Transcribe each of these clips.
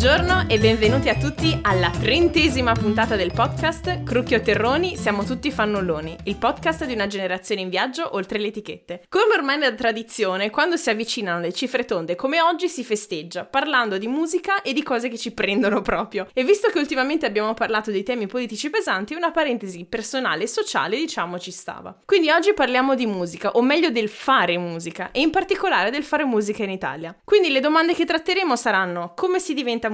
Buongiorno e benvenuti a tutti alla trentesima puntata del podcast Crucchio Terroni, siamo tutti fannulloni, il podcast di una generazione in viaggio oltre le etichette. Come ormai da tradizione, quando si avvicinano le cifre tonde come oggi si festeggia, parlando di musica e di cose che ci prendono proprio. E visto che ultimamente abbiamo parlato di temi politici pesanti, una parentesi personale e sociale diciamo ci stava. Quindi oggi parliamo di musica, o meglio del fare musica, e in particolare del fare musica in Italia. Quindi le domande che tratteremo saranno come si diventa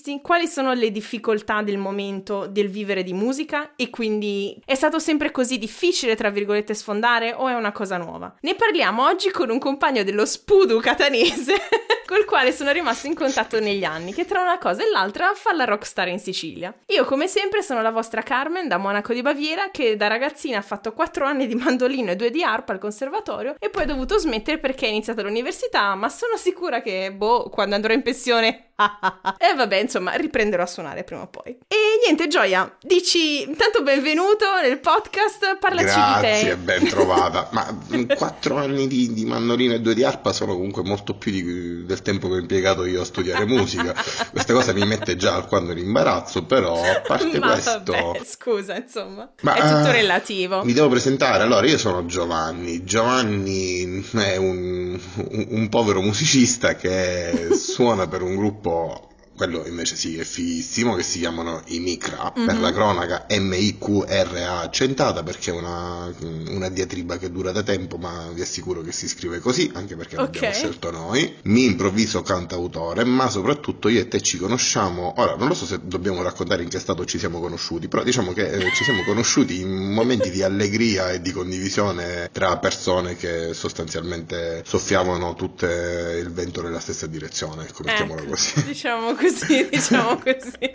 musicisti, quali sono le difficoltà del momento del vivere di musica e quindi è stato sempre così difficile, tra virgolette, sfondare o è una cosa nuova? Ne parliamo oggi con un compagno dello Spudu catanese col quale sono rimasto in contatto negli anni, che tra una cosa e l'altra fa la rockstar in Sicilia. Io come sempre sono la vostra Carmen da Monaco di Baviera che da ragazzina ha fatto 4 anni di mandolino e 2 di arpa al conservatorio e poi ha dovuto smettere perché ha iniziato l'università, ma sono sicura che, boh, quando andrò in pensione e vabbè, insomma, riprenderò a suonare prima o poi. E niente, Gioia, dici intanto benvenuto nel podcast, parlaci Grazie, di te. ben trovata. Ma quattro anni di, di, mandolino e due di arpa sono comunque molto più di, del tempo che ho impiegato io a studiare musica. Questa cosa mi mette già alquanto in imbarazzo, però a parte Ma questo... Vabbè, scusa, insomma, Ma, è tutto uh, relativo. Mi devo presentare, allora io sono Giovanni. Giovanni è un, un, un povero musicista che suona per un gruppo for quello invece sì è fighissimo, che si chiamano i Micra, mm-hmm. per la cronaca M-I-Q-R-A accentata perché è una, una, diatriba che dura da tempo, ma vi assicuro che si scrive così, anche perché okay. l'abbiamo scelto noi. Mi improvviso cantautore, ma soprattutto io e te ci conosciamo, ora non lo so se dobbiamo raccontare in che stato ci siamo conosciuti, però diciamo che eh, ci siamo conosciuti in momenti di allegria e di condivisione tra persone che sostanzialmente soffiavano tutte il vento nella stessa direzione, ecco, mettiamola ecco, così. Diciamo così così, diciamo così.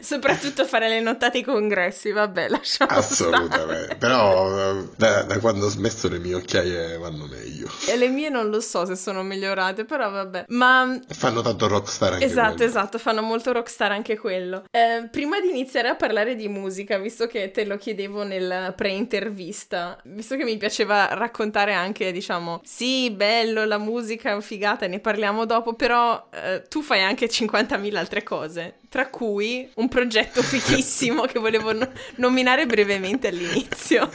Soprattutto fare le nottate ai congressi, vabbè, lasciamo Assolutamente, stare. però da, da, quando ho smesso le mie occhiaie vanno meglio. E le mie non lo so se sono migliorate, però vabbè. Ma... Fanno tanto rockstar anche Esatto, quello. esatto, fanno molto rockstar anche quello. Eh, prima di iniziare a parlare di musica, visto che te lo chiedevo nel pre-intervista, visto che mi piaceva raccontare anche, diciamo, sì, bello, la musica, figata, ne parliamo dopo, però eh, tu fai anche 50.000 altre cose, tra cui un progetto fichissimo che volevo no- nominare brevemente all'inizio.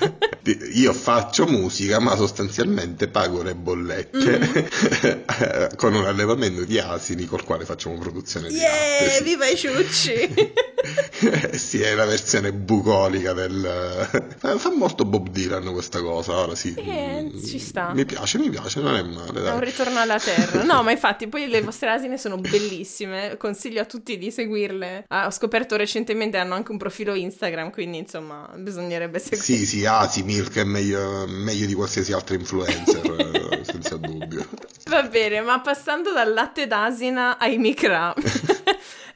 Io faccio musica, ma sostanzialmente pago le bollette mm-hmm. con un allevamento di asini col quale facciamo produzione di yeah, latte. Sì. viva i ciucci! sì, è la versione bucolica del... Fa molto Bob Dylan questa cosa, ora sì. Eh, ci sta. Mi piace, mi piace, non è male. Dai. È un ritorno alla terra. No, ma infatti poi le vostre asine sono bellissime, consiglio a tutti di seguirle. Ah, ho scoperto recentemente hanno anche un profilo Instagram, quindi insomma bisognerebbe seguire. Sì, sì, Asi Milk è meglio, meglio di qualsiasi altro influencer, senza dubbio. Va bene, ma passando dal latte d'asina ai micra.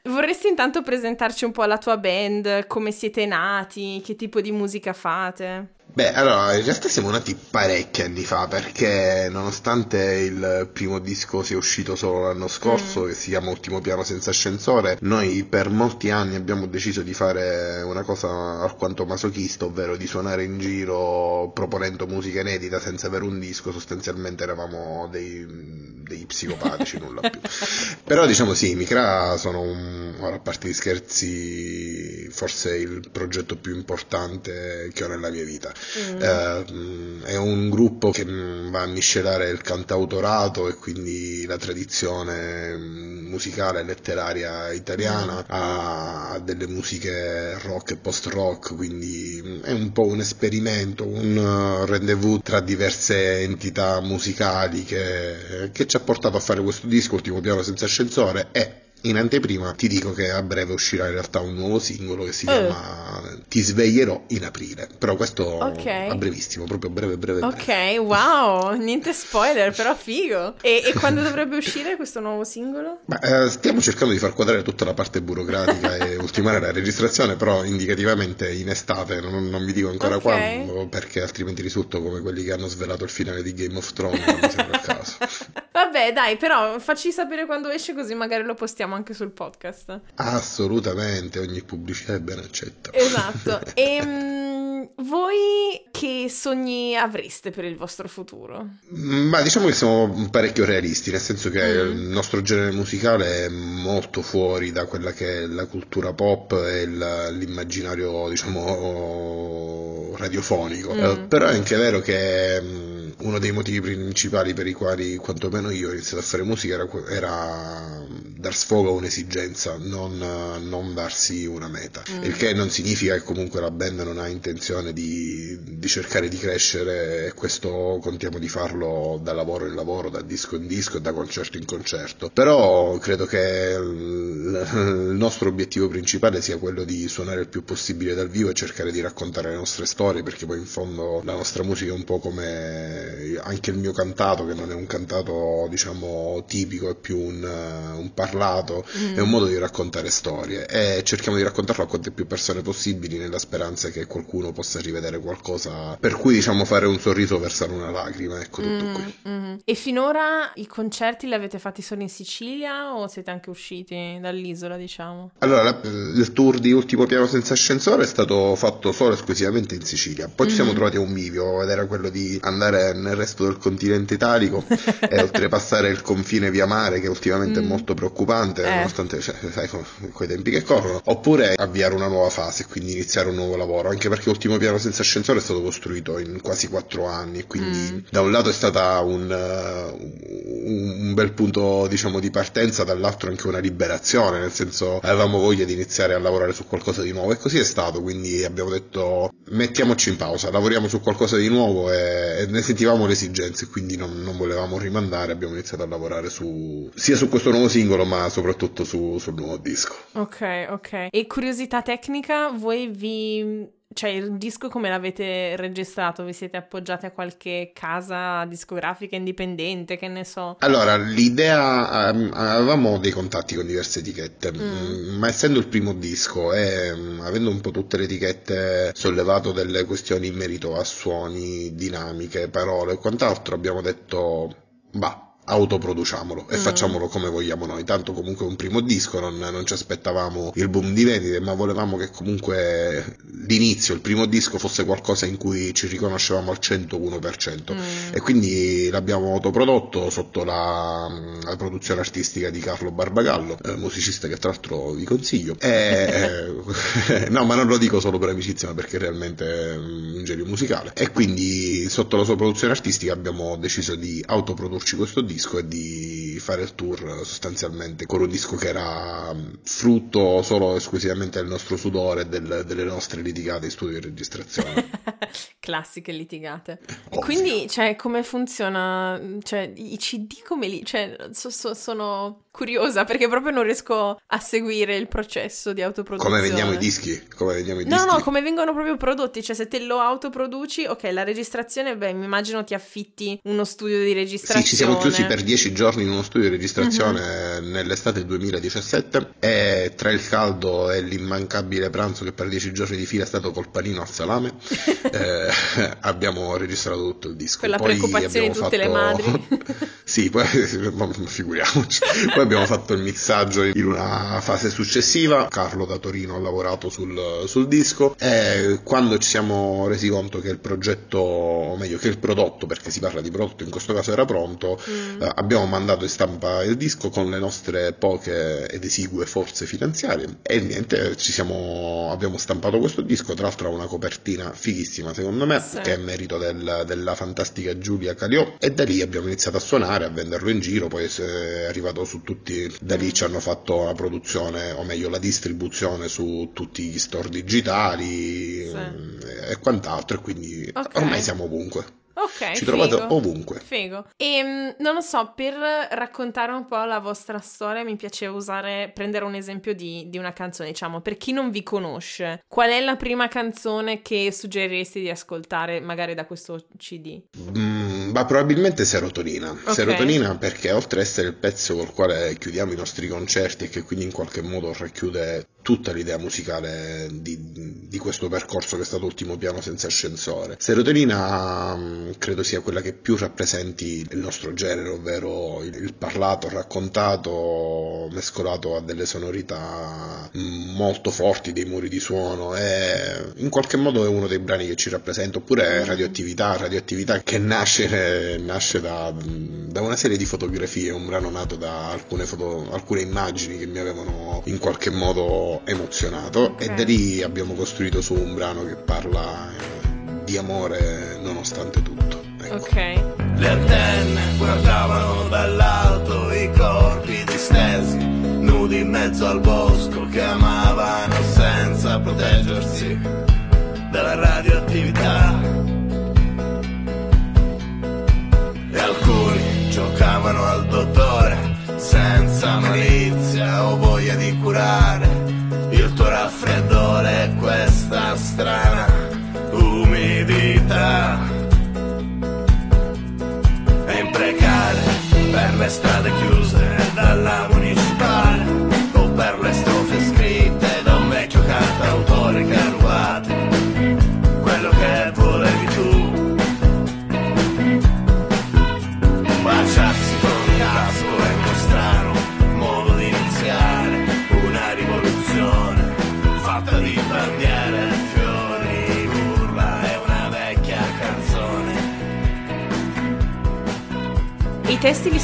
Vorresti intanto presentarci un po' la tua band, come siete nati, che tipo di musica fate? Beh, allora, in realtà siamo nati parecchi anni fa perché nonostante il primo disco sia uscito solo l'anno scorso, mm. che si chiama Ultimo piano senza ascensore, noi per molti anni abbiamo deciso di fare una cosa alquanto masochista, ovvero di suonare in giro proponendo musica inedita senza avere un disco, sostanzialmente eravamo dei, dei psicopatici, nulla più. Però diciamo sì, i Micra sono un, ora a parte gli scherzi, forse il progetto più importante che ho nella mia vita. Mm. Eh, è un gruppo che va a miscelare il cantautorato e quindi la tradizione musicale e letteraria italiana mm. a delle musiche rock e post rock, quindi è un po' un esperimento, un rendezvous tra diverse entità musicali che, che ci ha portato a fare questo disco, ultimo piano senza ascensore e in anteprima ti dico che a breve uscirà in realtà un nuovo singolo che si chiama uh. Ti sveglierò in aprile, però questo okay. a brevissimo, proprio breve breve. breve. Ok, wow, niente spoiler, però figo. E, e quando dovrebbe uscire questo nuovo singolo? Ma, eh, stiamo cercando di far quadrare tutta la parte burocratica e ultimare la registrazione, però indicativamente in estate, non, non vi dico ancora okay. quando, perché altrimenti risulto come quelli che hanno svelato il finale di Game of Thrones, non mi sembra il caso. Vabbè, dai, però facci sapere quando esce così magari lo postiamo anche sul podcast. Assolutamente, ogni pubblicità è ben accetta. Esatto. E, um, voi che sogni avreste per il vostro futuro? Ma diciamo che siamo parecchio realisti, nel senso che mm. il nostro genere musicale è molto fuori da quella che è la cultura pop e l'immaginario, diciamo, radiofonico. Mm. Eh, però è anche vero che mm, uno dei motivi principali per i quali, quantomeno io, ho iniziato a fare musica era, era dar sfogo a un'esigenza, non, non darsi una meta. Mm. Il che non significa che comunque la band non ha intenzione di, di, cercare di crescere e questo contiamo di farlo da lavoro in lavoro, da disco in disco e da concerto in concerto. Però credo che il, nostro obiettivo principale sia quello di suonare il più possibile dal vivo e cercare di raccontare le nostre storie perché poi in fondo la nostra musica è un po' come anche il mio cantato che non è un cantato diciamo tipico, è più un, un parlato parlato, mm. è un modo di raccontare storie e cerchiamo di raccontarlo a quante più persone possibili nella speranza che qualcuno possa rivedere qualcosa per cui diciamo fare un sorriso versare una lacrima, ecco tutto mm, qui. Mm. E finora i concerti li avete fatti solo in Sicilia o siete anche usciti dall'isola diciamo? Allora la, il tour di Ultimo Piano Senza Ascensore è stato fatto solo esclusivamente in Sicilia, poi ci siamo mm-hmm. trovati a un bivio ed era quello di andare nel resto del continente italico e oltrepassare il confine via mare che ultimamente è mm. molto preoccupante eh. nonostante cioè, sai, con quei tempi che corrono, oppure avviare una nuova fase e quindi iniziare un nuovo lavoro, anche perché l'ultimo piano senza ascensore è stato costruito in quasi quattro anni, quindi mm. da un lato è stata un, uh, un, bel punto diciamo di partenza, dall'altro anche una liberazione, nel senso avevamo voglia di iniziare a lavorare su qualcosa di nuovo e così è stato, quindi abbiamo detto mettiamoci in pausa, lavoriamo su qualcosa di nuovo e, e ne sentivamo le esigenze, quindi non, non volevamo rimandare, abbiamo iniziato a lavorare su, sia su questo nuovo singolo ma soprattutto su, sul nuovo disco. Ok, ok. E curiosità tecnica, voi vi cioè il disco come l'avete registrato? Vi siete appoggiati a qualche casa discografica indipendente, che ne so? Allora, l'idea, um, avevamo dei contatti con diverse etichette, mm. mm. ma essendo il primo disco e um, avendo un po' tutte le etichette sollevato delle questioni in merito a suoni, dinamiche, parole e quant'altro, abbiamo detto, bah, autoproduciamolo e mm. facciamolo come vogliamo noi. Tanto comunque un primo disco, non, non, ci aspettavamo il boom di vendite, ma volevamo che comunque l'inizio, il primo disco fosse qualcosa in cui ci riconoscevamo al 101%. Mm. E quindi l'abbiamo autoprodotto sotto la, la produzione artistica di Carlo Barbagallo, eh, musicista che tra l'altro vi consiglio. E, eh, no, ma non lo dico solo per amicizia, ma perché realmente è un genio musicale. E quindi sotto la sua produzione artistica abbiamo deciso di autoprodurci questo disco disco e di fare il tour sostanzialmente con un disco che era frutto solo esclusivamente del nostro sudore e del, delle nostre litigate in studio di registrazione. Classiche litigate. Ovvio. E quindi, cioè, come funziona? Cioè, i CD come li... Cioè, so, so, sono curiosa perché proprio non riesco a seguire il processo di autoproduzione. Come vendiamo i dischi? Come vendiamo i no, dischi? no, come vengono proprio prodotti. Cioè, se te lo autoproduci, ok, la registrazione, beh, mi immagino ti affitti uno studio di registrazione. Sì, ci siamo chiusi per dieci giorni in uno studio di registrazione mm-hmm. nell'estate 2017 e tra il caldo e l'immancabile pranzo che per dieci giorni di fila è stato col panino al salame, eh, abbiamo registrato tutto il disco. Per la preoccupazione di tutte fatto... le madri. sì, poi figuriamoci. Poi abbiamo fatto il mixaggio in una fase successiva, Carlo da Torino ha lavorato sul, sul disco e quando ci siamo resi conto che il progetto, o meglio che il prodotto, perché si parla di prodotto in questo caso era pronto, mm. eh, abbiamo mandato in stampa il disco con le nostre poche ed esigue forze finanziarie e niente, siamo, abbiamo stampato questo disco, tra l'altro ha una copertina fighissima secondo me, sì. che è merito del, della fantastica Giulia Caliò e da lì abbiamo iniziato a suonare, a venderlo in giro, poi è arrivato su tutti tutti, da lì ci hanno fatto la produzione, o meglio la distribuzione su tutti gli store digitali sì. Mm, e quant'altro, e quindi okay. ormai siamo ovunque. Ok, ci trovate ovunque. Figo. E ehm, non lo so, per raccontare un po' la vostra storia mi piaceva usare, prendere un esempio di, di, una canzone, diciamo, per chi non vi conosce, qual è la prima canzone che suggeriresti di ascoltare magari da questo CD? Mm, Ma probabilmente serotonina. Ok. Serotonina perché oltre ad essere il pezzo col quale chiudiamo i nostri concerti e che quindi in qualche modo racchiude tutta l'idea musicale di, di questo percorso che è stato ultimo piano senza ascensore. Serotonina mm, credo sia quella che più rappresenti il nostro genere, ovvero il, il parlato, raccontato, mescolato a delle sonorità mm, molto forti, dei muri di suono e in qualche modo è uno dei brani che ci rappresenta, oppure radioattività, radioattività che nasce, nasce da, da una serie di fotografie, un brano nato da alcune, foto, alcune immagini che mi avevano in qualche modo emozionato Ok. e da lì abbiamo costruito su un brano che parla eh, di amore nonostante tutto. Ecco. Ok. Le antenne guardavano dall'alto i corpi distesi, nudi in mezzo al bosco che amavano senza proteggersi dalla radioattività. E alcuni giocavano al dottore senza malizia o voglia di curare per le strade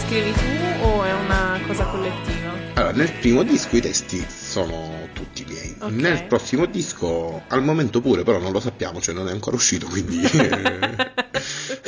scrivi tu o è una cosa collettiva? Allora, nel primo disco i testi sono tutti miei. Ok. Nel prossimo disco, al momento pure, però non lo sappiamo, cioè non è ancora uscito, quindi...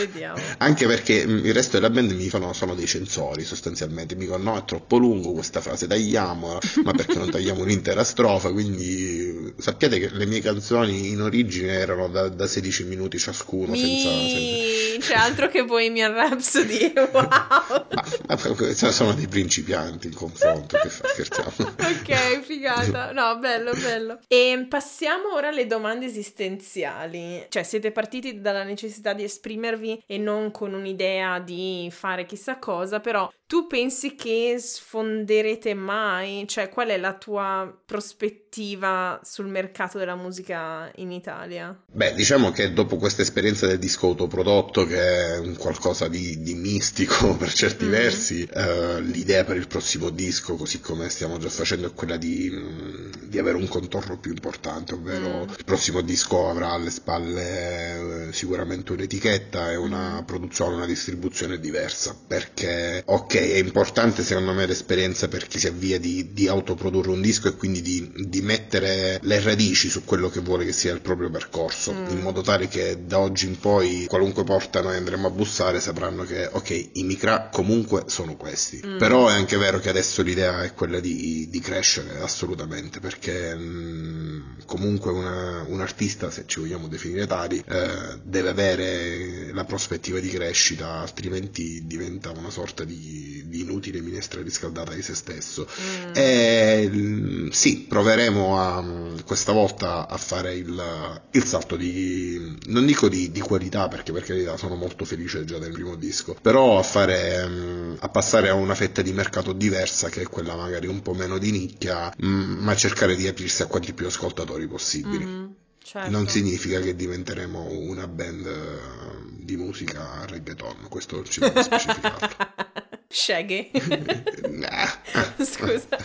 Vediamo. Anche perché mh, il resto della band mi fanno, sono dei censori sostanzialmente, mi dicono no è troppo lungo questa frase, tagliamola, ma perché non tagliamo un'intera strofa, quindi sappiate che le mie canzoni in origine erano da, da 16 minuti ciascuno, senza... senza... Mi... C'è altro che Bohemian Rhapsody, wow. Ma, ma cioè, sono dei principianti in confronto, che fa, scherziamo. ok, figata. No, bello, bello. E passiamo ora alle domande esistenziali. Cioè, siete partiti dalla necessità di esprimervi e non con un'idea di fare chissà cosa, però tu pensi che sfonderete mai? Cioè, qual è la tua prospettiva sul mercato della musica in Italia? Beh, diciamo che dopo questa esperienza del disco autoprodotto, che è un qualcosa di, di mistico per certi Mhm. versi, eh, l'idea per il prossimo disco, così come stiamo già facendo, è quella di, mh, di avere un contorno più importante, ovvero Mm. il prossimo disco avrà alle spalle eh, sicuramente un'etichetta e una Mm. produzione, una distribuzione diversa, perché ok, è importante secondo me l'esperienza per chi si avvia di, di autoprodurre un disco e quindi di, di mettere le radici su quello che vuole che sia il proprio percorso, Mm. in modo tale che da oggi in poi qualunque porta noi andremo a bussare sapranno che ok, i micra comunque sono questi. Mm. Però è anche vero che adesso l'idea è quella di, di crescere assolutamente, perché mh, comunque una- un artista, se ci vogliamo definire tali, eh, deve avere la prospettiva di crescita, altrimenti diventa una sorta di, di inutile minestra riscaldata di se stesso. Mm. E mm, sì, proveremo a, mm, questa volta a fare il, il salto di, non dico di, di qualità, perché per carità sono molto felice già del primo disco, però a fare, mm, a passare a una fetta di mercato diversa, che è quella magari un po' meno di nicchia, mm, ma cercare di aprirsi a quanti più ascoltatori possibili. Mhm, certo. Non significa che diventeremo una band di musica reggaeton, questo ci devo specificarlo. Shaggy. Scusa.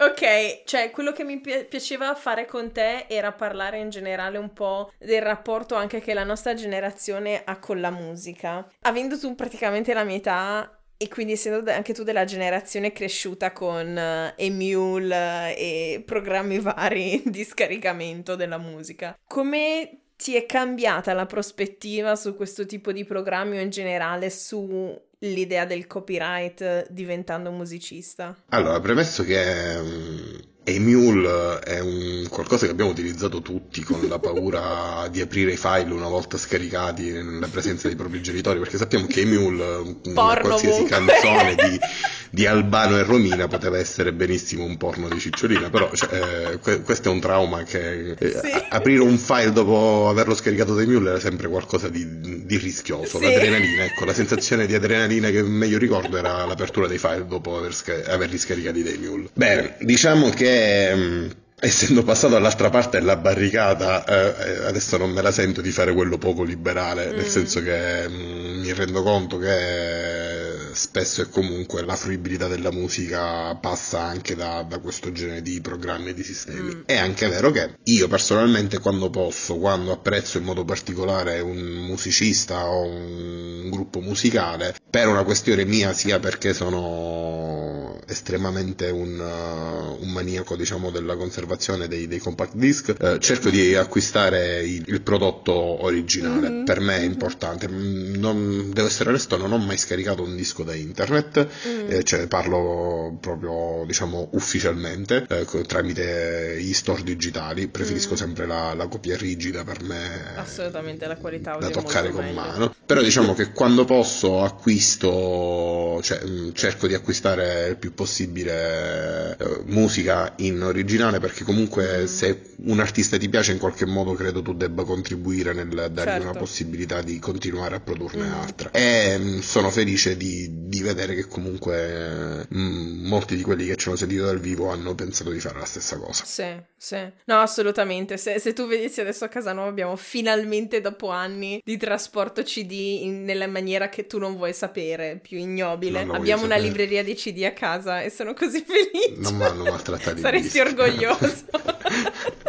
Ok, cioè quello che mi pi- piaceva fare con te era parlare in generale un po' del rapporto anche che la nostra generazione ha con la musica. Avendo tu praticamente la mia età e quindi essendo anche tu della generazione cresciuta con eh, Emule eh, e programmi vari di scaricamento della musica, come ti è cambiata la prospettiva su questo tipo di programmi o in generale sull'idea del copyright diventando musicista? Allora, premesso che um, Emule è un qualcosa che abbiamo utilizzato tutti con la paura di aprire i file una volta scaricati nella presenza dei propri genitori, perché sappiamo che Porno qualsiasi ovunque. canzone di, di Albano e Romina poteva essere benissimo un porno di Cicciolina, però cioè, eh, que- questo è un trauma che eh, Sì. a- aprire un file dopo averlo scaricato dai Mule era sempre qualcosa di, di rischioso, Sì. l'adrenalina, ecco, la sensazione di adrenalina che meglio ricordo era l'apertura dei file dopo aver sca- averli scaricati dai Mule. Bene, diciamo che... mh, Essendo passato all'altra parte della barricata, eh, eh, adesso non me la sento di fare quello poco liberale, nel Mm. senso che mh, mi rendo conto che spesso e comunque la fruibilità della musica passa anche da, da questo genere di programmi e di sistemi. Mm. È anche vero che io personalmente quando posso, quando apprezzo in modo particolare un musicista o un gruppo musicale, per una questione mia sia perché sono estremamente un, uh, un maniaco diciamo della conservazione dei, dei compact disc, eh, cerco di acquistare il, il prodotto originale, Mhm. per me è importante. Mm, Non, devo essere onesto, non ho mai scaricato un disco da internet, Mm. eh, cioè parlo proprio diciamo ufficialmente eh, tramite gli store digitali, preferisco Mm. sempre la, la copia rigida per me Assolutamente la qualità da toccare con meglio. mano. Però diciamo che quando posso acquisto, cioè mh, cerco di acquistare il più possibile eh, musica in originale perché comunque Mm. se un artista ti piace in qualche modo credo tu debba contribuire nel dargli Certo. una possibilità di continuare a produrne Mm. altra. E mh, sono felice di, di vedere che comunque mh, molti di quelli che ci hanno sentito dal vivo hanno pensato di fare la stessa cosa. Sì, sì. No, assolutamente. Se, se tu vedessi adesso a casa nuova abbiamo finalmente dopo anni di trasporto CD in- nella maniera che tu non vuoi sapere, più ignobile. Abbiamo una sapere. libreria di CD a casa e sono così felice. Non mi hanno maltrattato Saresti orgoglioso.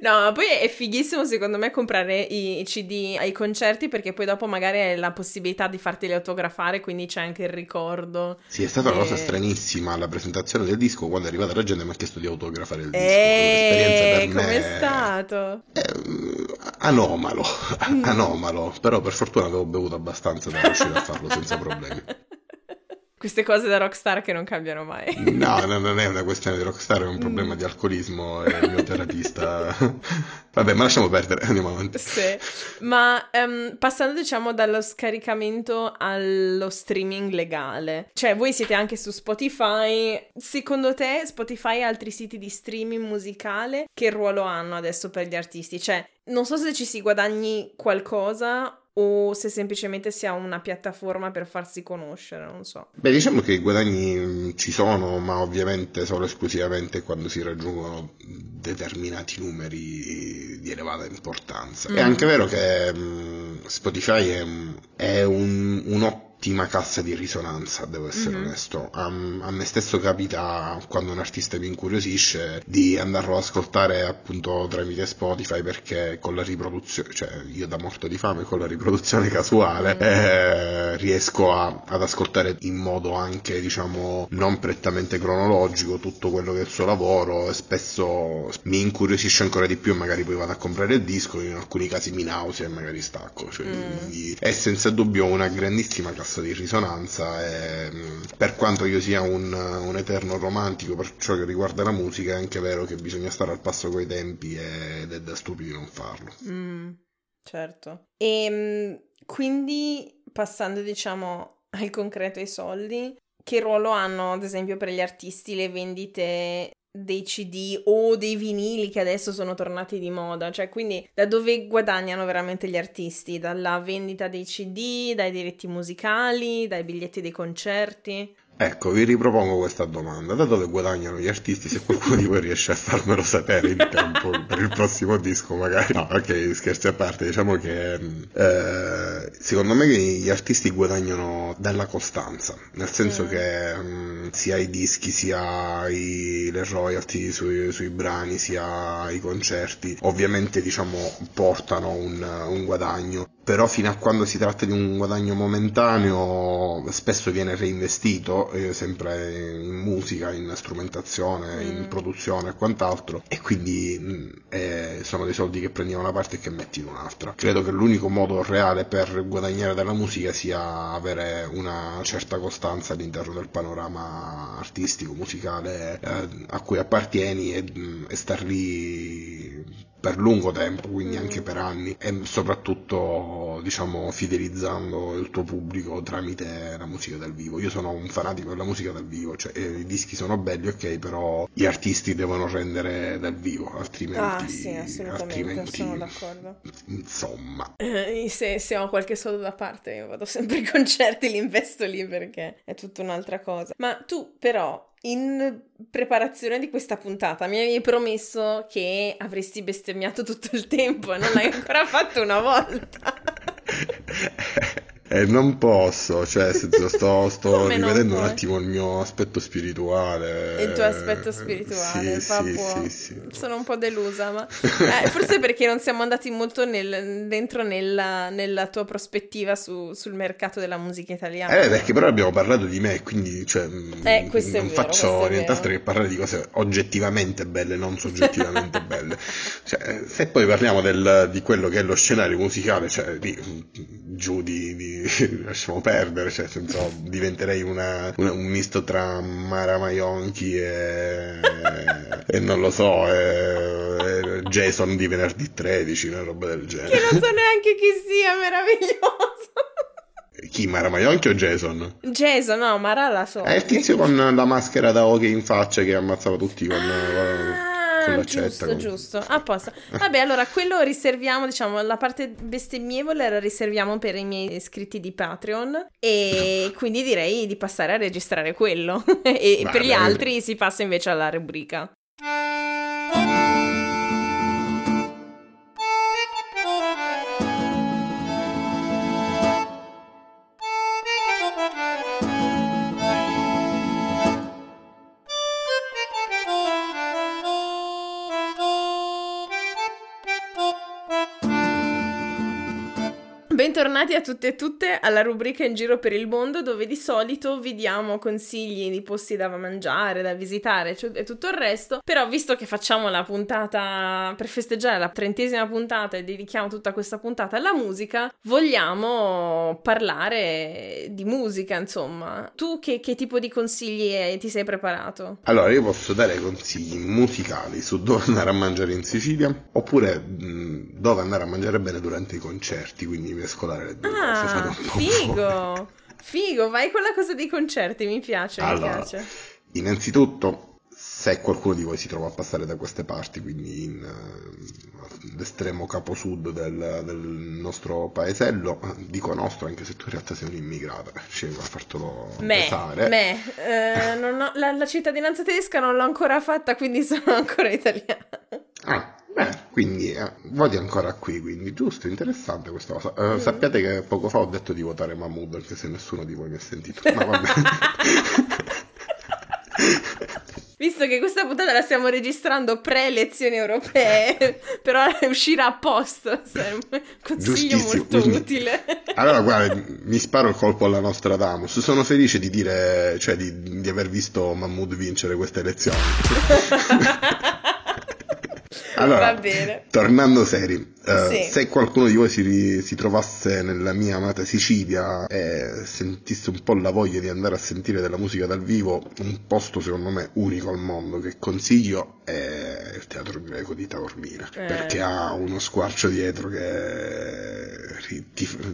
No, ma poi è fighissimo secondo me comprare i CD ai concerti perché poi dopo magari hai la possibilità di farteli autografare, quindi c'è anche il ricordo. Sì, è stata una cosa Eh. stranissima alla presentazione del disco quando è arrivata la gente mi ha chiesto di autografare il disco. Eeeh, L'esperienza per com'è me stato? è, eh, anomalo, Mm. anomalo, però per fortuna avevo bevuto abbastanza da riuscire a farlo senza problemi. Queste cose da rockstar che non cambiano mai. No, no, non è una questione di rockstar, è un problema Mm. di alcolismo e il mio terapista... Vabbè, ma lasciamo perdere, andiamo avanti. Sì, ma ehm, passando diciamo dallo scaricamento allo streaming legale, cioè voi siete anche su Spotify, secondo te Spotify e altri siti di streaming musicale che ruolo hanno adesso per gli artisti? Cioè, non so se ci si guadagni qualcosa o se semplicemente sia una piattaforma per farsi conoscere, non so. Beh, diciamo che i guadagni mh, ci sono, ma ovviamente solo esclusivamente quando si raggiungono determinati numeri di elevata importanza. Mm. È anche vero che mh, Spotify è, è un- un'ottima cassa di risonanza, devo essere Mhm. onesto. A, a me stesso capita, quando un artista mi incuriosisce, di andarlo ad ascoltare appunto tramite Spotify perché con la riproduzione, cioè io da morto di fame, con la riproduzione casuale, Mm. eh, riesco a- ad ascoltare in modo anche, diciamo, non prettamente cronologico tutto quello che è il suo lavoro e spesso mi incuriosisce ancora di più e magari poi vado a comprare il disco, in alcuni casi mi nausea e magari stacco. Cioè, Mm. quindi è senza dubbio una grandissima cassa di risonanza e per quanto io sia un, un eterno romantico per ciò che riguarda la musica è anche vero che bisogna stare al passo coi tempi ed è da stupidi non farlo. Mm, certo. E quindi passando diciamo al concreto ai soldi, che ruolo hanno ad esempio per gli artisti le vendite dei CD o dei vinili che adesso sono tornati di moda? Cioè, quindi da dove guadagnano veramente gli artisti? Dalla vendita dei CD, dai diritti musicali, dai biglietti dei concerti? Ecco, vi ripropongo questa domanda. Da dove guadagnano gli artisti? Se qualcuno di voi riesce a farmelo sapere in tempo per il prossimo disco, magari. No, ok, scherzi a parte. Diciamo che eh, secondo me gli artisti guadagnano dalla costanza, nel senso Mm. che mm, sia i dischi, sia i- le royalty sui, sui brani, sia i concerti, ovviamente diciamo portano un, un guadagno. Però fino a quando si tratta di un guadagno momentaneo, spesso viene reinvestito, eh, sempre in musica, in strumentazione, in Mm. produzione e quant'altro, e quindi mh, eh, sono dei soldi che prendi da una parte e che metti in un'altra. Credo che l'unico modo reale per guadagnare dalla musica sia avere una certa costanza all'interno del panorama artistico, musicale eh, a cui appartieni e, mh, e star lì per lungo tempo, quindi anche per anni e soprattutto diciamo fidelizzando il tuo pubblico tramite la musica dal vivo. Io sono un fanatico della musica dal vivo, cioè eh, i dischi sono belli, ok, però gli artisti devono rendere dal vivo, altrimenti Ah, sì, assolutamente, altrimenti, sono d'accordo. Insomma, Eh, se, se ho qualche soldo da parte, io vado sempre ai concerti, li investo lì perché è tutta un'altra cosa. Ma tu, però, in preparazione di questa puntata, mi avevi promesso che avresti bestemmiato tutto il tempo e non l'hai ancora fatto una volta. E non posso, cioè se sto, sto rivedendo un attimo il mio aspetto spirituale. Il tuo aspetto spirituale, Sì, sì, sì, sì. Sono un po' delusa, ma eh, forse perché non siamo andati molto nel- dentro nella, nella tua prospettiva su- sul mercato della musica italiana. Eh, perché però abbiamo parlato di me, quindi cioè, mh, Eh, è non vero, faccio nient'altro che parlare di cose oggettivamente belle, non soggettivamente belle. Cioè, se poi parliamo del- di quello che è lo scenario musicale, cioè, lì, mh, giù di, di- lasciamo perdere, cioè, senso, diventerei una- una- un misto tra Mara Maionchi e, e non lo so, e- e Jason di venerdì 13, una roba del Che genere. non so neanche chi sia, meraviglioso. Chi, Mara Maionchi o Jason? Jason, no, Mara la so. È il tizio con la maschera da hockey in faccia che ammazzava tutti con, Ah, l'accetta. giusto, con- giusto. A posto. Vabbè, allora quello riserviamo, diciamo, la parte bestemmievole la riserviamo per i miei iscritti di Patreon e quindi direi di passare a registrare quello e Va per gli altri si passa invece alla rubrica. Bentornati a tutte e tutte alla rubrica In giro per il mondo dove di solito vi diamo consigli di posti da mangiare, da visitare cioè- e tutto il resto, però visto che facciamo la puntata per festeggiare la trentesima puntata e dedichiamo tutta questa puntata alla musica, vogliamo parlare di musica insomma. Tu che, che tipo di consigli hai- ti sei preparato? Allora, io posso dare consigli musicali su dove andare a mangiare in Sicilia oppure mh, dove andare a mangiare bene durante i concerti, quindi mescolare fate Ah, po' figo! Figo, vai con la cosa dei concerti, mi piace, Allora, mi piace. Innanzitutto, se qualcuno di voi si trova a passare da queste parti, quindi in eh, l'estremo caposud del, del nostro paesello, eh, dico nostro anche se tu in realtà sei un immigrato, ci va a fartelo Me, pesare. me, eh, non ho- la, la cittadinanza tedesca non l'ho ancora fatta, quindi sono ancora italiana. Ah, beh, quindi eh, voti ancora qui, quindi giusto, interessante questa cosa. Eh, Mm. Sappiate che poco fa ho detto di votare Mahmood, anche se nessuno di voi mi ha sentito. Ma vabbè. Visto che questa puntata la stiamo registrando pre-elezioni europee, però uscirà a posto, sarebbe un consiglio molto utile. Allora, guarda, mi sparo il colpo alla Nostradamus. Sono felice di dire, cioè, di, di aver visto Mahmood vincere queste elezioni. Allora, Va bene. tornando seri, eh, Sì. se qualcuno di voi si, si trovasse nella mia amata Sicilia e sentisse un po' la voglia di andare a sentire della musica dal vivo, un posto secondo me unico al mondo che consiglio è il Teatro Greco di Taormina, Eh. perché ha uno squarcio dietro che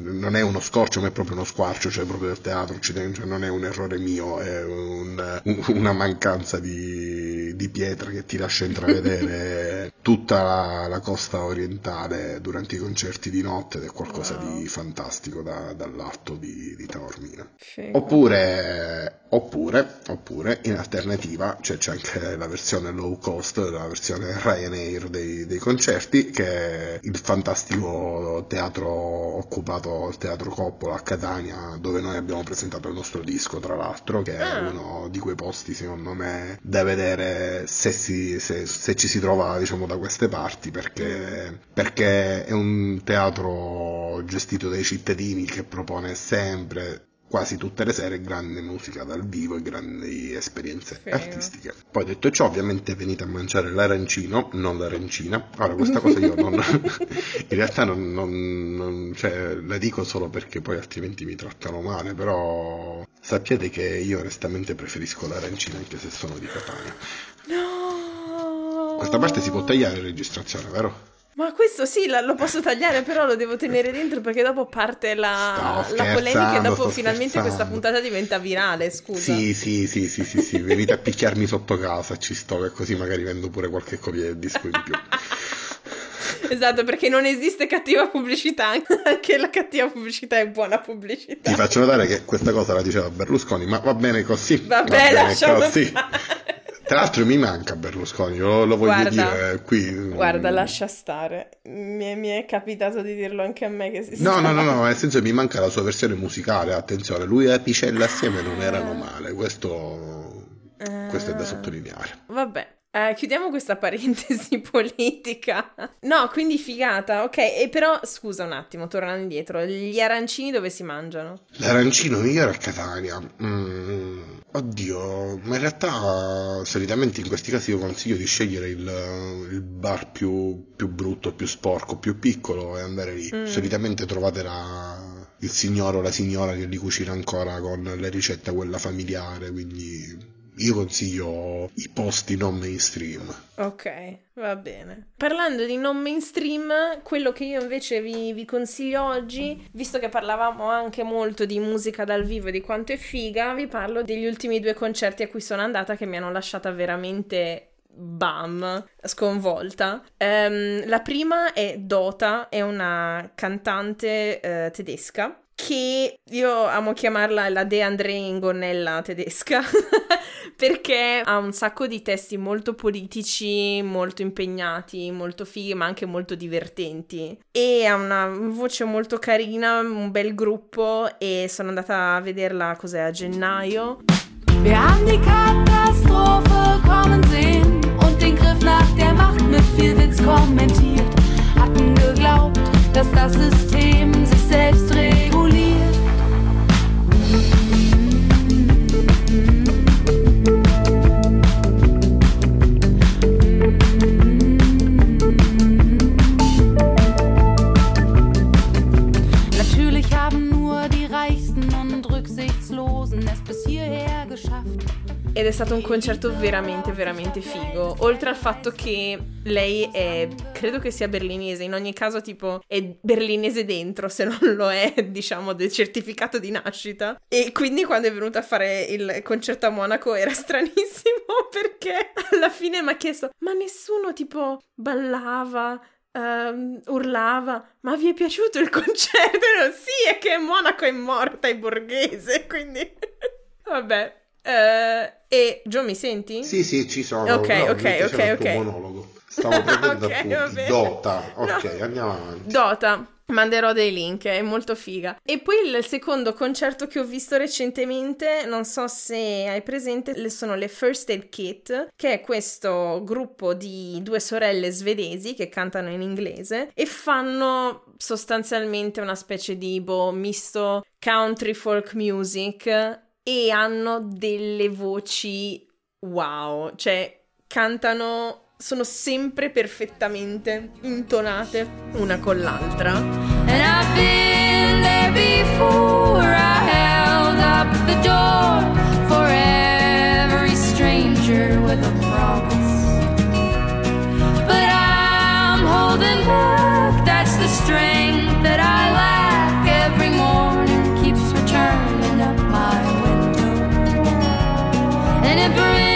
non è uno scorcio ma è proprio uno squarcio, cioè proprio del teatro occidentale, cioè non è un errore mio, è un- un- una mancanza di, di pietra che ti lascia intravedere tutta la, la costa orientale durante i concerti di notte ed è qualcosa Wow. di fantastico da- dall'alto di, di Taormina. Oppure, oppure, oppure, in alternativa, cioè c'è anche la versione low cost, la versione Ryanair dei, dei concerti, che è il fantastico teatro occupato, il teatro Coppola a Catania, dove noi abbiamo presentato il nostro disco, tra l'altro, che è Ah. uno di quei posti, secondo me, da vedere se, si, se, se ci si trova, diciamo, da queste parti, perché, perché è un teatro gestito dai cittadini che propone sempre quasi tutte le sere grande musica dal vivo e grandi esperienze Figo. artistiche. Poi detto ciò, ovviamente venite a mangiare l'arancino, non l'arancina. Ora, questa cosa io non, in realtà non, non- non- cioè, la dico solo perché poi altrimenti mi trattano male, però sappiate che io onestamente preferisco l'arancina anche se sono di Catania. No! Questa parte si può tagliare in registrazione, vero? Ma questo sì, la- lo posso tagliare, però lo devo tenere dentro perché dopo parte la, la polemica e dopo finalmente questa puntata diventa virale, scusa. Sì, sì, sì, sì, sì, sì, venite a picchiarmi sotto casa, ci sto, che così magari vendo pure qualche copia del disco in più. Esatto, perché non esiste cattiva pubblicità, anche la cattiva pubblicità è buona pubblicità. Ti faccio notare che questa cosa la diceva Berlusconi, ma va bene così. Vabbè, va bene lasciamo così. stare. Tra l'altro mi manca Berlusconi, lo, lo voglio Guarda, dire qui. Guarda, lascia stare. Mi è, mi è capitato di dirlo anche a me che si No, no, no, no, nel senso mi manca la sua versione musicale, attenzione, lui e Picella assieme non erano male, questo, questo è da Ah. sottolineare. Vabbè. Eh, chiudiamo questa parentesi politica. No, quindi figata, ok. E però, scusa un attimo, tornando indietro, gli arancini dove si mangiano? L'arancino migliore a Catania. Mm, oddio, ma in realtà solitamente in questi casi io consiglio di scegliere il, il bar più, più brutto, più sporco, più piccolo e andare lì. Mm. Solitamente trovate la- il signore o la signora che li cucina ancora con le ricette quella familiare, quindi io consiglio i posti non mainstream. Ok, va bene. Parlando di non mainstream, quello che io invece vi, vi consiglio oggi, visto che parlavamo anche molto di musica dal vivo e di quanto è figa, vi parlo degli ultimi due concerti a cui sono andata che mi hanno lasciata veramente bam, sconvolta. Ehm, la prima è Dota, è una cantante eh, tedesca che io amo chiamarla la De André Ingonella tedesca perché ha un sacco di testi molto politici, molto impegnati, molto fighi, ma anche molto divertenti. E ha una voce molto carina, un bel gruppo e sono andata a vederla cos'è a gennaio. Wir haben die Katastrophe kommen sehen und den Griff nach der Macht mit viel Witz kommentiert. Hatten geglaubt, dass das System selbst reguliert. Ed è stato un concerto veramente, veramente figo. Oltre al fatto che lei è, credo che sia berlinese, in ogni caso tipo è berlinese dentro, se non lo è, diciamo, del certificato di nascita. E quindi quando è venuta a fare il concerto a Monaco era stranissimo perché alla fine mi ha chiesto, ma nessuno tipo ballava? ehm, urlava, ma vi è piaciuto il concerto? Sì, è che Monaco è morta, è borghese, quindi vabbè. Eh, e Gio, mi senti? Sì, sì, ci sono. Ok, però ok, ok, ok. monologo. Stavo prendendo Ok, va appunti. Dota. Ok, No. andiamo avanti. Dota. Manderò dei link, è molto figa. E poi il secondo concerto che ho visto recentemente, non so se hai presente, sono le First Aid Kit, che è questo gruppo di due sorelle svedesi che cantano in inglese e fanno sostanzialmente una specie di boh, misto country folk music e hanno delle voci wow, cioè cantano sono sempre perfettamente intonate una con l'altra. And I've been there before. I held up the door for every stranger with a promise. But I'm holding back. That's the strength that I lack. And it brings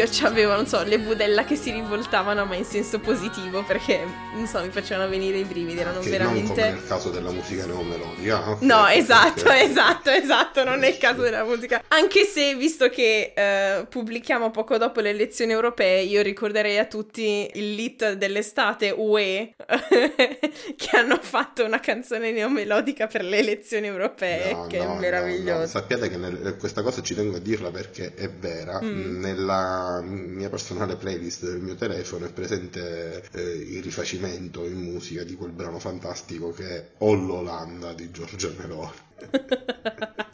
io c'avevo, non so, le budella che si rivoltavano, ma in senso positivo, perché, non so, mi facevano venire i brividi, erano Che non come veramente... nel caso della musica neomelodica. No, esatto, ok. esatto, esatto, non è il caso della musica. Anche se, visto che eh, pubblichiamo poco dopo le elezioni europee, io ricorderei a tutti il lit dell'estate UE che hanno fatto una canzone neomelodica per le elezioni europee, No, che no, è no, meraviglioso. no. Sappiate che nel- questa cosa ci tengo a dirla perché è vera. Mm. Nella mia personale playlist del mio telefono è presente eh, il rifacimento in musica di quel brano fantastico che è O l'Olanda di Giorgia Meloni.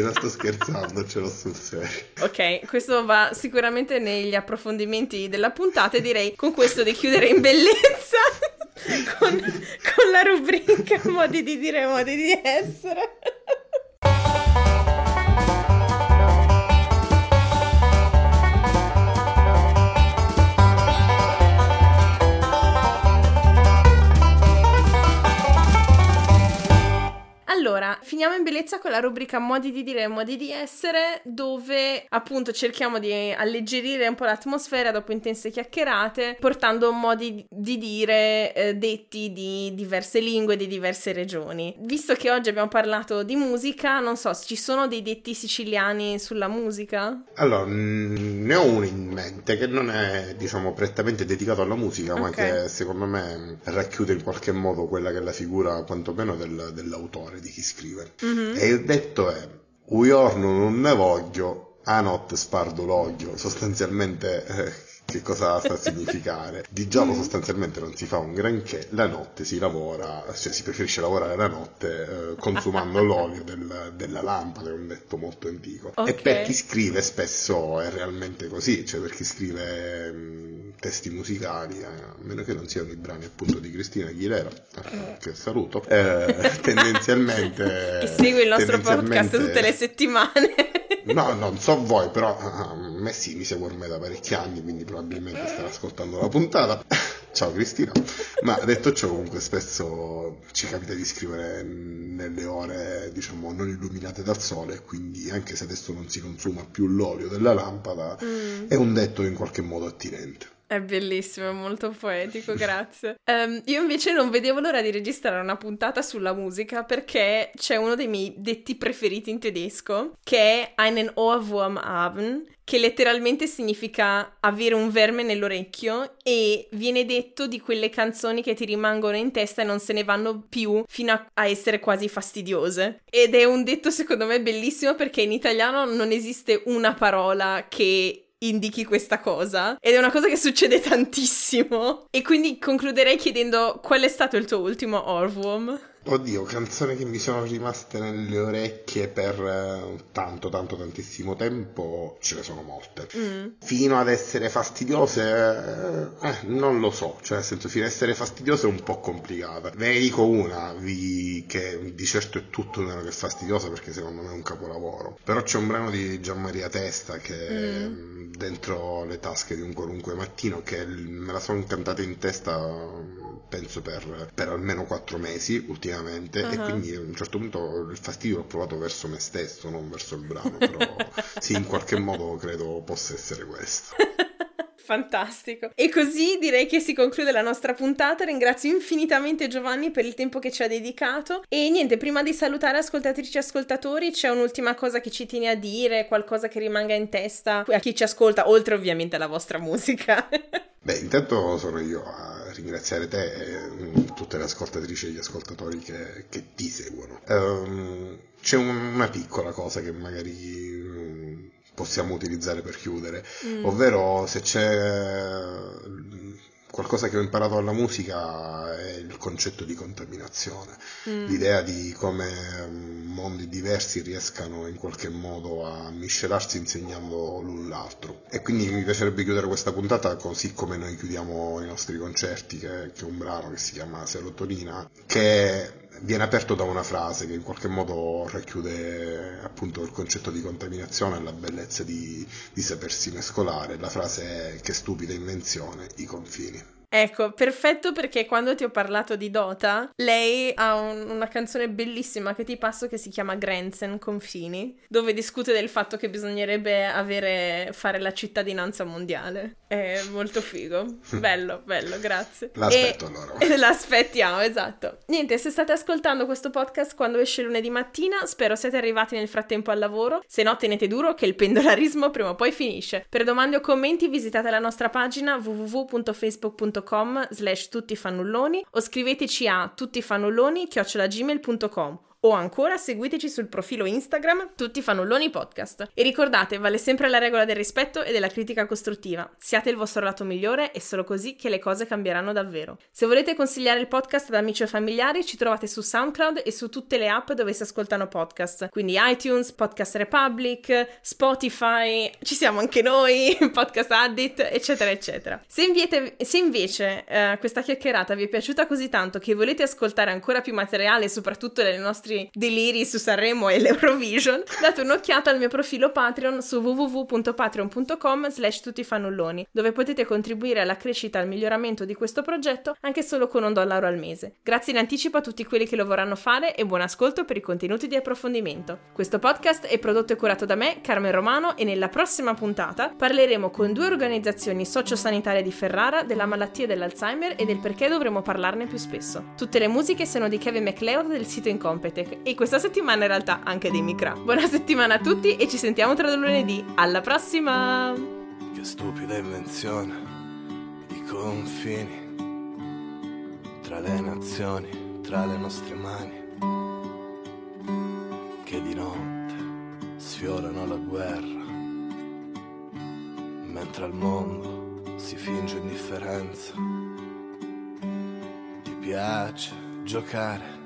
non sto scherzando, ce l'ho sul serio. Ok, questo va sicuramente negli approfondimenti della puntata e direi con questo di chiudere in bellezza con, con la rubrica modi di dire e modi di essere. Bellezza con la rubrica modi di dire e modi di essere, dove appunto cerchiamo di alleggerire un po' l'atmosfera dopo intense chiacchierate, portando modi di dire eh, detti di diverse lingue, di diverse regioni. Visto che oggi abbiamo parlato di musica, non so, ci sono dei detti siciliani sulla musica? Allora, ne ho uno in mente che non è, diciamo, prettamente dedicato alla musica, ma Ok. che secondo me racchiude in qualche modo quella che è la figura, quantomeno, del- dell'autore, di chi scrive. Mhm. E il detto è: Un giorno non ne voglio, a notte spardo l'oglio. Sostanzialmente, eh, che cosa sta a significare? Di giorno Mm. sostanzialmente non si fa un granché, la notte si lavora, cioè si preferisce lavorare la notte eh, consumando l'olio del- della lampada, è un detto molto antico. E Ok. per chi scrive spesso è realmente così, cioè per chi scrive mh, testi musicali, eh, a meno che non siano i brani appunto di Cristina Aguilera, eh, che saluto, eh, tendenzialmente... Che segue il nostro podcast tendenzialmente- tutte le settimane. No, non so voi, però ah, a me sì, mi segue ormai da parecchi anni, quindi probabilmente starà ascoltando la puntata. Ciao Cristina. Ma detto ciò, comunque spesso ci capita di scrivere nelle ore, diciamo, non illuminate dal sole, quindi anche se adesso non si consuma più l'olio della lampada, Mm. è un detto in qualche modo attinente. È bellissimo, è molto poetico, grazie. Ehm, io invece non vedevo l'ora di registrare una puntata sulla musica perché c'è uno dei miei detti preferiti in tedesco che è einen Ohrwurm haben, che letteralmente significa avere un verme nell'orecchio e viene detto di quelle canzoni che ti rimangono in testa e non se ne vanno più fino a, a essere quasi fastidiose. Ed è un detto secondo me bellissimo perché in italiano non esiste una parola che indichi questa cosa ed è una cosa che succede tantissimo e quindi concluderei chiedendo qual è stato il tuo ultimo Orwom? Oddio, canzoni che mi sono rimaste nelle orecchie per eh, tanto, tanto, tantissimo tempo, ce ne sono molte. Mm. Fino ad essere fastidiose, eh, eh, non lo so, cioè nel senso fino ad essere fastidiose è un po' complicata. Ve ne dico una vi- che di certo è tutto meno che fastidiosa perché secondo me è un capolavoro. Però c'è un brano di Gianmaria Testa che è Mm. dentro le tasche di un qualunque mattino che me la sono cantata in testa penso per, per almeno quattro mesi ultimamente e Ah. quindi a un certo punto il fastidio l'ho provato verso me stesso, non verso il brano, però sì, in qualche modo credo possa essere questo. Fantastico. E così direi che si conclude la nostra puntata. Ringrazio infinitamente Giovanni per il tempo che ci ha dedicato. E niente, prima di salutare ascoltatrici e ascoltatori, c'è un'ultima cosa che ci tieni a dire, qualcosa che rimanga in testa a chi ci ascolta, oltre ovviamente alla vostra musica. Beh, intanto sono io a ringraziare te e mm, tutte le ascoltatrici e gli ascoltatori che, che ti seguono. Ehm, c'è un- una piccola cosa che magari mm, possiamo utilizzare per chiudere, Mm. ovvero se c'è qualcosa che ho imparato alla musica è il concetto di contaminazione, Mm. l'idea di come mm, mondi diversi riescano in qualche modo a miscelarsi insegnando l'un l'altro. E quindi mi piacerebbe chiudere questa puntata così come noi chiudiamo i nostri concerti, che, che è un brano che si chiama Serotonina, che viene aperto da una frase che in qualche modo racchiude appunto il concetto di contaminazione e la bellezza di, di sapersi mescolare. La frase è che stupida invenzione, i confini. Ecco, perfetto perché quando ti ho parlato di Dota, lei ha un- una canzone bellissima che ti passo che si chiama Grenzen Confini, dove discute del fatto che bisognerebbe avere, fare la cittadinanza mondiale. È molto figo. Bello, bello, grazie. L'aspetto E- allora. L'aspettiamo, esatto. Niente, se state ascoltando questo podcast quando esce lunedì mattina, spero siate arrivati nel frattempo al lavoro. Se no, tenete duro che il pendolarismo prima o poi finisce. Per domande o commenti visitate la nostra pagina www.facebook.com slash tuttifannulloni o scriveteci a tuttifannulloni chiocciolagmail.com O ancora seguiteci sul profilo Instagram Tutti Fannulloni Podcast. E ricordate, vale sempre la regola del rispetto e della critica costruttiva. Siate il vostro lato migliore, è solo così che le cose cambieranno davvero. Se volete consigliare il podcast ad amici o familiari, ci trovate su SoundCloud e su tutte le app dove si ascoltano podcast. Quindi iTunes, Podcast Republic, Spotify, ci siamo anche noi, Podcast Addict, eccetera, eccetera. Se, inviete- se invece eh, questa chiacchierata vi è piaciuta così tanto che volete ascoltare ancora più materiale, soprattutto dei nostri deliri su Sanremo e l'Eurovision, date un'occhiata al mio profilo Patreon su www.patreon.com slash tuttifannulloni, dove potete contribuire alla crescita e al miglioramento di questo progetto anche solo con un dollaro al mese. Grazie in anticipo a tutti quelli che lo vorranno fare e buon ascolto per i contenuti di approfondimento. Questo podcast è prodotto e curato da me, Carmen Romano, e nella prossima puntata parleremo con due organizzazioni sociosanitarie di Ferrara della malattia dell'Alzheimer e del perché dovremo parlarne più spesso. Tutte le musiche sono di Kevin MacLeod del sito Incompetech e questa settimana in realtà anche dei Micra. Buona settimana a tutti e ci sentiamo tra lunedì. Alla prossima! Che stupida invenzione, i confini tra le nazioni, tra le nostre mani, che di notte sfiorano la guerra, mentre al mondo si finge indifferenza. Ti piace giocare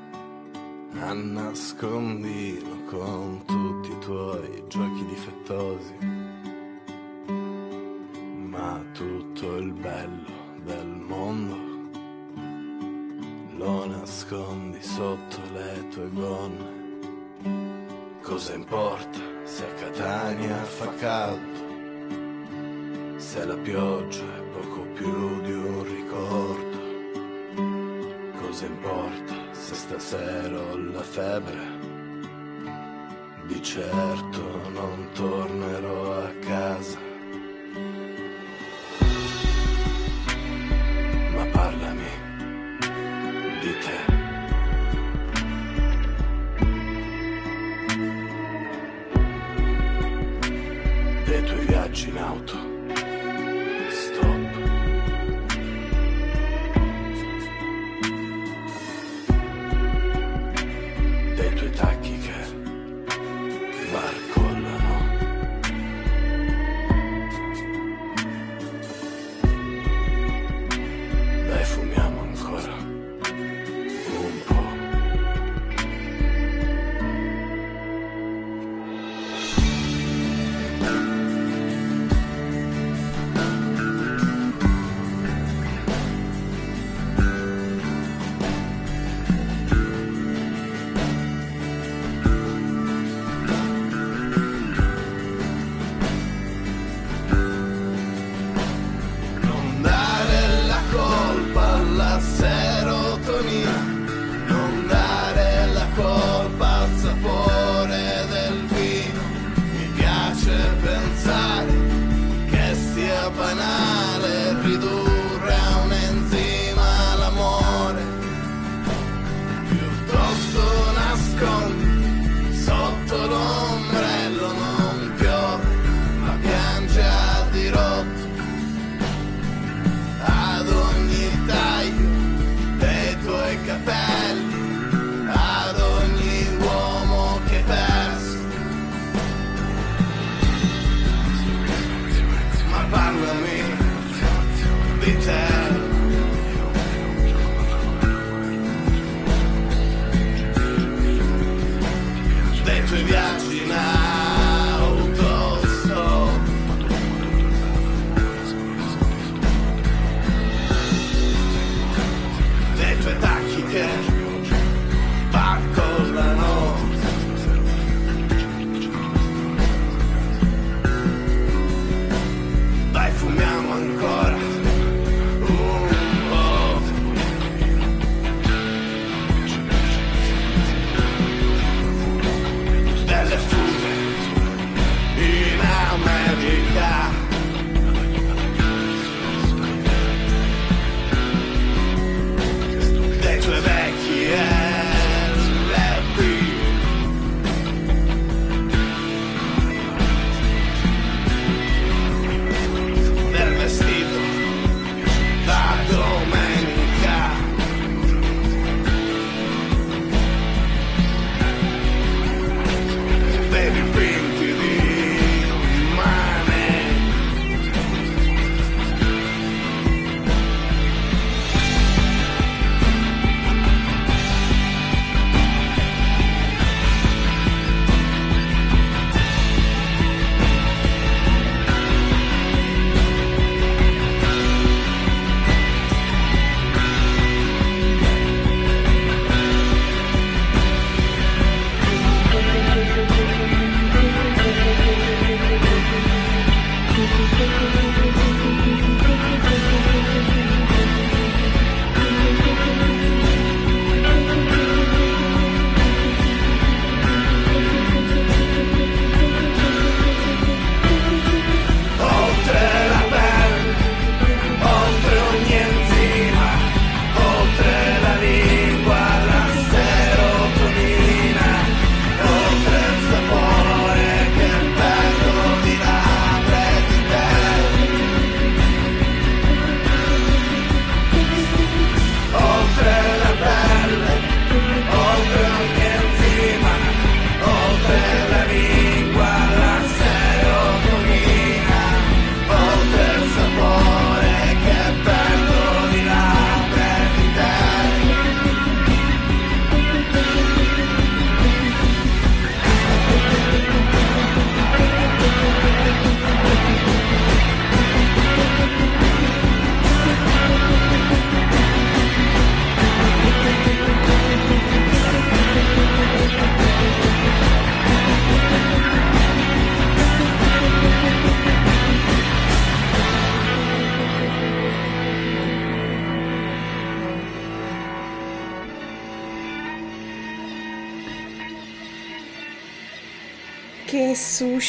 a nascondino con tutti i tuoi giochi difettosi. Ma tutto il bello del mondo lo nascondi sotto le tue gonne. Cosa importa se a Catania fa caldo? Se la pioggia è poco più di un ricordo. Cosa importa se stasera ho la febbre? Di certo non tornerò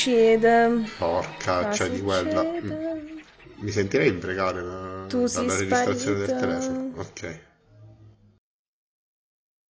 succede? Porca, Cosa cioè di quella. Mm. Mi sentirei imprecare da- dalla registrazione del telefono. Ok.